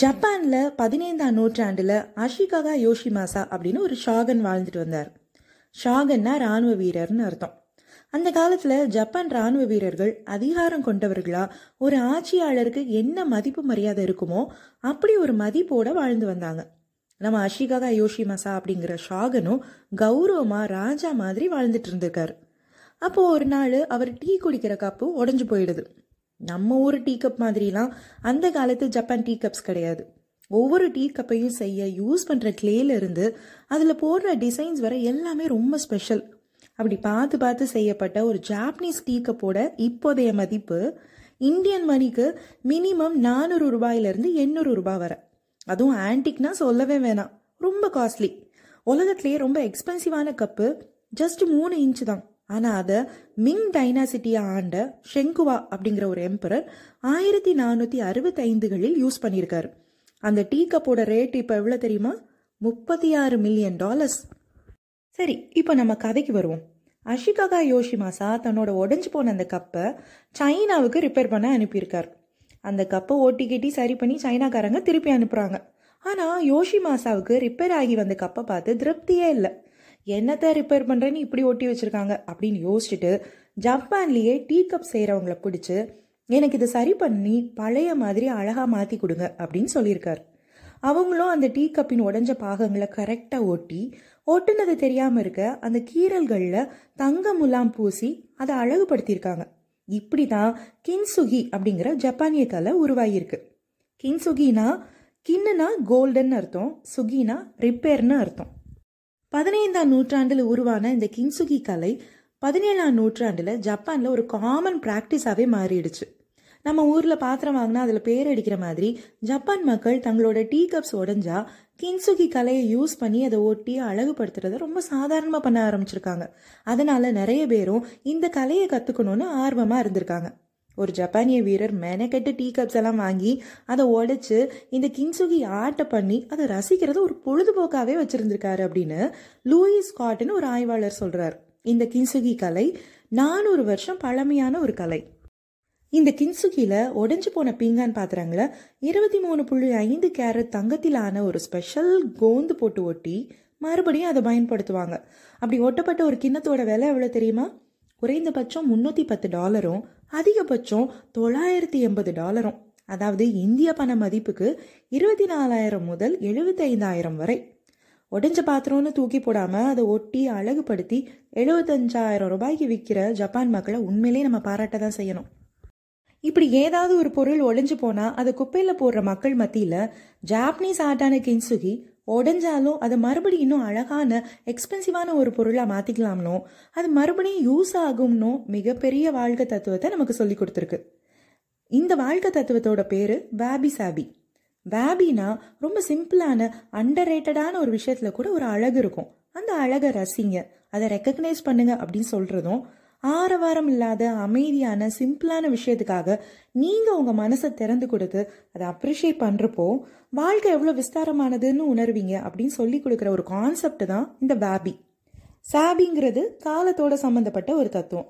ஜப்பானில் பதினைந்தாம் நூற்றாண்டில் அஷிகாகா யோஷிமாசா அப்படின்னு ஒரு ஷாகன் வாழ்ந்துட்டு வந்தார். ஷாகன்னா ராணுவ வீரர்னு அர்த்தம். அந்த காலத்தில் ஜப்பான் ராணுவ வீரர்கள் அதிகாரம் கொண்டவர்களா ஒரு ஆட்சியாளருக்கு என்ன மதிப்பு மரியாதை இருக்குமோ அப்படி ஒரு மதிப்போட வாழ்ந்து வந்தாங்க. நம்ம அஷிகாகா யோஷிமாசா அப்படிங்கிற ஷாகனும் கௌரவமா ராஜா மாதிரி வாழ்ந்துட்டு இருந்திருக்காரு. அப்போ ஒரு நாள் அவர் டீ குடிக்கிற கப்பு உடஞ்சு போயிடுது. நம்ம ஊர் டீ கப் மாதிரிலாம் அந்த காலத்து ஜப்பான் டீ கப்ஸ் கிடையாது. ஒவ்வொரு டீ கப்பையும் செய்ய யூஸ் பண்ணுற கிளேல இருந்து அதில் போடுற டிசைன்ஸ் வர எல்லாமே ரொம்ப ஸ்பெஷல் அப்படி பார்த்து பார்த்து செய்யப்பட்ட ஒரு ஜாப்பனீஸ் டீ கப்போட இப்போதைய மதிப்பு இந்தியன் மணிக்கு மினிமம் நானூறு ரூபாயிலிருந்து எண்ணூறு ரூபாய் வர. அதுவும் ஆன்டிக்னா சொல்லவே வேணாம். ரொம்ப காஸ்ட்லி உலகத்திலேயே ரொம்ப எக்ஸ்பென்சிவான கப்பு ஜஸ்ட் மூணு இன்ச்சு தான். ஆனால் அதை மிங் டைனாசிட்டியை ஆண்ட ஷெங்குவா அப்படிங்கிற ஒரு எம்பரர் ஆயிரத்தி நானூற்றி அறுபத்தைந்துகளில் யூஸ் பண்ணியிருக்காரு அந்த டீ கப்போட ரேட் இப்போ எவ்வளோ தெரியுமா? முப்பத்தி ஆறு மில்லியன் டாலர்ஸ். சரி இப்போ நம்ம கதைக்கு வருவோம். அஷிகாகா யோஷிமாசா தன்னோட உடஞ்சி போன அந்த கப்பை சைனாவுக்கு ரிப்பேர் பண்ண அனுப்பியிருக்கார். அந்த கப்பை ஓட்டி கட்டி சரி பண்ணி சைனாக்காரங்க திருப்பி அனுப்புகிறாங்க ஆனால் யோஷிமாசாவுக்கு ரிப்பேர் ஆகி வந்த கப்பை பார்த்து திருப்தியே இல்லை. என்னத்தை ரிப்பேர் பண்ணுறேன்னு இப்படி ஒட்டி வச்சுருக்காங்க அப்படின்னு யோசிச்சுட்டு ஜப்பான்லேயே டீ கப் செய்கிறவங்கள பிடிச்சி எனக்கு இதை சரி பண்ணி பழைய மாதிரி அழகாக மாற்றி கொடுங்க அப்படின்னு சொல்லியிருக்காரு. அவங்களும் அந்த டீ கப்பின் உடஞ்ச பாகங்களை கரெக்டாக ஒட்டி ஒட்டுனது தெரியாமல் இருக்க அந்த கீரல்களில் தங்க முலாம் பூசி அதை அழகுபடுத்தியிருக்காங்க. இப்படி தான் கின்சுகி அப்படிங்கிற ஜப்பானிய கலை உருவாகியிருக்கு. கின்சுகினா கின்னுனா கோல்டன் அர்த்தம் சுகினா ரிப்பேர்னு அர்த்தம். பதினைந்தாம் நூற்றாண்டில் உருவான இந்த கின்சுகி கலை பதினேழாம் நூற்றாண்டில் ஜப்பானில் ஒரு காமன் ப்ராக்டிஸாகவே மாறிடுச்சு. நம்ம ஊரில் பாத்திரம் வாங்கினா அதில் பேர் அடிக்கிற மாதிரி ஜப்பான் மக்கள் தங்களோட டீ கப்ஸ் உடஞ்சா கின்சுகி கலையை யூஸ் பண்ணி அதை ஒட்டி அழகுபடுத்துறத ரொம்ப சாதாரணமாக பண்ண ஆரம்பிச்சிருக்காங்க. அதனால நிறைய பேரும் இந்த கலையை கற்றுக்கணும்னு ஆர்வமாக இருந்திருக்காங்க. ஒரு ஜப்பானிய வீரர் மெனக்கெட்டு டீ கப்ஸ் எல்லாம் வாங்கி அதை உடைச்சு இந்த கின்சுகி ஆட்டை பண்ணி அதை ரசிக்கிறத ஒரு பொழுதுபோக்காகவே வச்சிருந்திருக்காரு அப்படின்னு லூயிஸ் ஸ்காட்னு ஒரு ஆய்வாளர் சொல்றார். இந்த கின்சுகி கலை நானூறு வருஷம் பழமையான ஒரு கலை. இந்த கின்சுகியில் உடைஞ்சு போன பீங்கான் பாத்திரங்களை இருபத்தி மூணு புள்ளி ஐந்து கேரட் தங்கத்திலான ஒரு ஸ்பெஷல் கோந்து போட்டு ஒட்டி மறுபடியும் அதை பயன்படுத்துவாங்க. அப்படி ஒட்டப்பட்ட ஒரு கிண்ணத்தோட விலை எவ்வளோ தெரியுமா? குறைந்தபட்சம் முன்னூற்றி பத்து டாலரும் அதிகபட்சம் தொள்ளாயிரத்தி எண்பது டாலரும். அதாவது இந்திய பண மதிப்புக்கு இருபத்தி நாலாயிரம் முதல் எழுபத்தைந்தாயிரம் வரை. உடஞ்ச பாத்திரம்னு தூக்கி போடாமல் அதை ஒட்டி அழகுபடுத்தி எழுபத்தஞ்சாயிரம் ரூபாய்க்கு விற்கிற ஜப்பான் மக்களை உண்மையிலே நம்ம பாராட்ட தான் செய்யணும். இப்படி ஏதாவது ஒரு பொருள் ஒளிஞ்சு போனால் அதை குப்பையில் போடுற மக்கள் மத்தியில் ஜாப்பனீஸ் ஆர்டான கின்சுகி உடைஞ்சாலும் அதை மறுபடியும் இன்னும் அழகான எக்ஸ்பென்சிவான ஒரு பொருளாக மாற்றிக்கலாம்னோ அது மறுபடியும் யூஸ் ஆகும்னோ மிகப்பெரிய வாழ்க்கை தத்துவத்தை நமக்கு சொல்லி கொடுத்துருக்கு. இந்த வாழ்க்கை தத்துவத்தோட பேர் வேபி சாபி வேபினா ரொம்ப சிம்பிளான அண்டர் ரேட்டடான ஒரு விஷயத்தில் கூட ஒரு அழகு இருக்கும். அந்த அழகை ரசிங்க அதை ரெக்கக்னைஸ் பண்ணுங்க அப்படின்னு சொல்கிறதும் ஆரவாரம் இல்லாத அமைதியான சிம்பிளான விஷயத்துக்காக நீங்கள் உங்கள் மனசை திறந்து கொடுத்து அதை அப்ரிஷியேட் பண்ணுறப்போ வாழ்க்கை எவ்வளோ விஸ்தாரமானதுன்னு உணர்வீங்க அப்படின்னு சொல்லி கொடுக்குற ஒரு கான்செப்ட் தான் இந்த வேபி சாபிங்கிறது காலத்தோட சம்மந்தப்பட்ட ஒரு தத்துவம்.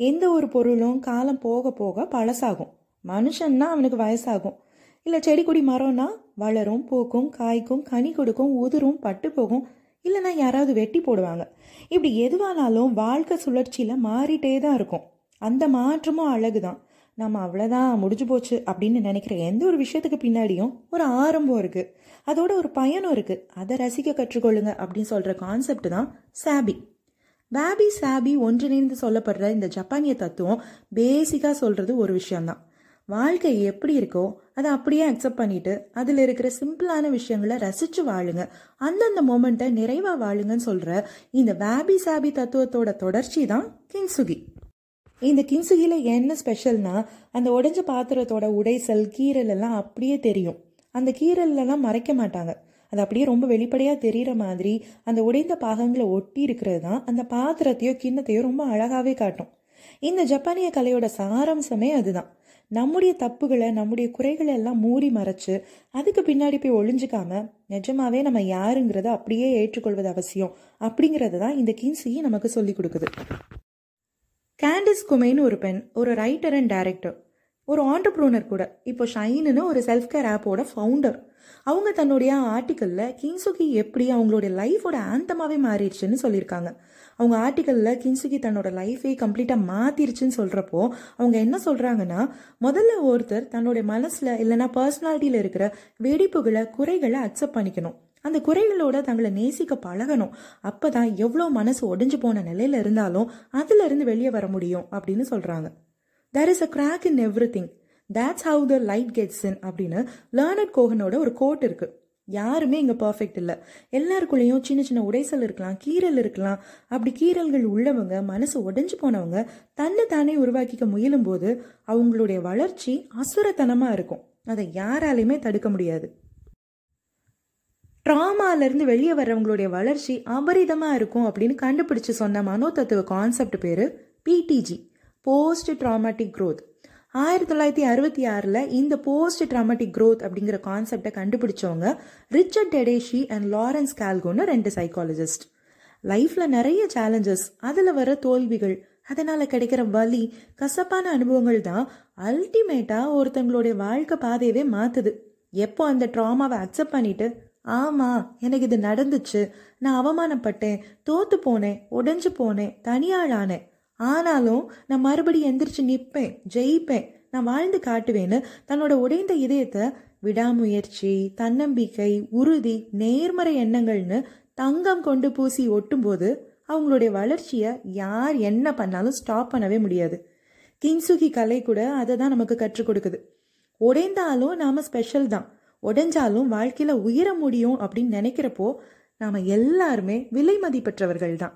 எந்த ஒரு பொருளும் காலம் போக போக பழசாகும். மனுஷன்னா அவனுக்கு வயசாகும். இல்லை செடி கொடி மரம்னா வளரும் பூக்கும் காய்க்கும் கனி கொடுக்கும் உதிரும் பட்டு போகும் இல்லைன்னா யாராவது வெட்டி போடுவாங்க. இப்படி எதுவானாலும் வாழ்க்கை சுழற்சியில் மாறிட்டே தான் இருக்கும். அந்த மாற்றமும் அழகு தான் நம்ம அவ்வளோதான் முடிஞ்சு போச்சு அப்படின்னு நினைக்கிற எந்த ஒரு விஷயத்துக்கு பின்னாடியும் ஒரு ஆரம்பம் இருக்குது அதோட ஒரு பயனும் இருக்குது அதை ரசிக்க கற்றுக்கொள்ளுங்க அப்படின்னு சொல்கிற கான்செப்ட் தான் சாபி. பேபி சாபி ஒன்றிணைந்து சொல்லப்படுற இந்த ஜப்பானிய தத்துவம் பேசிக்காக சொல்கிறது ஒரு விஷயம்தான். வாழ்க்கை எப்படி இருக்கோ அதை அப்படியே அக்செப்ட் பண்ணிட்டு அதில் இருக்கிற சிம்பிளான விஷயங்களை ரசித்து வாழுங்க. அந்தந்த மோமெண்ட்டை நிறைவாக வாழுங்கன்னு சொல்கிற இந்த வேபி சாபி தத்துவத்தோட தொடர்ச்சி தான் கின்சுகி இந்த கின்சுகியில் என்ன ஸ்பெஷல்னா அந்த உடைஞ்ச பாத்திரத்தோட உடைசல் கீரல் எல்லாம் அப்படியே தெரியும். அந்த கீரல்லாம் மறைக்க மாட்டாங்க. அது அப்படியே ரொம்ப வெளிப்படையாக தெரிகிற மாதிரி அந்த உடைந்த பாகங்களை ஒட்டி இருக்கிறது தான் அந்த பாத்திரத்தையோ கிண்ணத்தையோ ரொம்ப அழகாகவே காட்டும். இந்த ஜப்பானிய கலையோட சாராம்சமே அதுதான். நம்முடைய தப்புகளை நம்முடைய குறைகளை எல்லாம் மூடி மறைச்சு அதுக்கு பின்னாடி போய் ஒளிஞ்சிக்காம நிஜமாவே நம்ம யாருங்கிறத அப்படியே ஏற்றுக்கொள்வது அவசியம். அப்படிங்கிறது தான் இந்த கீன்சியை நமக்கு சொல்லி கொடுக்குது. கேண்டிஸ் குமைன்னு ஒரு பெண் ஒரு ரைட்டர் அண்ட் டைரக்டர் ஒரு ஆண்டர்ப்ரூனர் கூட இப்போ ஷைனுன்னு ஒரு செல்ஃப் கேர் ஆப்போட ஃபவுண்டர் அவங்க தன்னுடைய ஆர்டிக்கலில் கின்சுகி எப்படி அவங்களுடைய லைஃபோட ஆந்தமாகவே மாறிடுச்சுன்னு சொல்லியிருக்காங்க. அவங்க ஆர்டிக்கலில் கின்சுகி தன்னோட லைஃபே கம்ப்ளீட்டாக மாற்றிருச்சுன்னு சொல்கிறப்போ அவங்க என்ன சொல்கிறாங்கன்னா முதல்ல ஒருத்தர் தன்னுடைய மனசில் இல்லைனா பர்சனாலிட்டியில் இருக்கிற வெடிப்புகளை குறைகளை அக்செப்ட் பண்ணிக்கணும். அந்த குறைகளோட தங்களை நேசிக்க பழகணும். அப்போ தான் எவ்வளோ மனசு ஒடிஞ்சு போன நிலையில் இருந்தாலும் அதிலிருந்து வெளியே வர முடியும் அப்படின்னு சொல்கிறாங்க there is a crack in everything that's how the light gets in அப்படின்னு லேர்னட் கோகனோட ஒரு கோட் இருக்கு. யாருமே இங்கே பர்ஃபெக்ட் இல்லை. எல்லாருக்குள்ளேயும் சின்ன சின்ன உடைசல் இருக்கலாம் கீரல் இருக்கலாம். அப்படி கீரல்கள் உள்ளவங்க மனசு உடைஞ்சு போனவங்க தன்னை தானே உருவாக்கிக்க முயலும் போது அவங்களுடைய வளர்ச்சி அசுரத்தனமாக இருக்கும். அதை யாராலையுமே தடுக்க முடியாது. ட்ராமாலேருந்து வெளியே வர்றவங்களுடைய வளர்ச்சி அபரிதமாக இருக்கும் அப்படின்னு கண்டுபிடிச்சு சொன்ன மனோதத்துவ கான்செப்ட் பேர் பிடிஜி போஸ்ட் ட்ராமாட்டிக் க்ரோத் ஆயிரத்தி தொள்ளாயிரத்தி அறுபத்தி ஆறில் இந்த போஸ்ட் ட்ராமாட்டிக் க்ரோத் அப்படிங்கிற கான்செப்டை கண்டுபிடிச்சவங்க ரிச்சர்ட் டெடேஷி அண்ட் லாரன்ஸ் கால்கோன்னு ரெண்டு சைக்காலஜிஸ்ட் லைஃப்பில் நிறைய சேலஞ்சஸ் அதில் வர தோல்விகள் அதனால் கிடைக்கிற வலி கசப்பான அனுபவங்கள் தான் அல்டிமேட்டாக ஒருத்தங்களுடைய வாழ்க்கை பாதையவே மாற்றுது எப்போ அந்த ட்ராமாவை அக்செப்ட் பண்ணிட்டு ஆமாம் எனக்கு இது நடந்துச்சு நான் அவமானப்பட்டேன் தோத்து போனேன் உடைஞ்சு போனேன் தனியாளானேன் ஆனாலும் நான் மறுபடியும் எந்திரிச்சு நிற்பேன் ஜெயிப்பேன் நான் வாழ்ந்து காட்டுவேன்னு தன்னோட உடைந்த இதயத்தை விடாமுயற்சி தன்னம்பிக்கை உறுதி நேர்மறை எண்ணங்கள்னு தங்கம் கொண்டு பூசி ஒட்டும்போது அவங்களுடைய வளர்ச்சியை யார் என்ன பண்ணாலும் ஸ்டாப் பண்ணவே முடியாது. கிங்சுகி கலை கூட அதை தான் நமக்கு கற்றுக் கொடுக்குது. உடைந்தாலும் நாம் ஸ்பெஷல் தான். உடைஞ்சாலும் வாழ்க்கையில் உயர முடியும் அப்படின்னு நினைக்கிறப்போ நாம் எல்லாருமே விலை மதிப்பற்றவர்கள் தான்.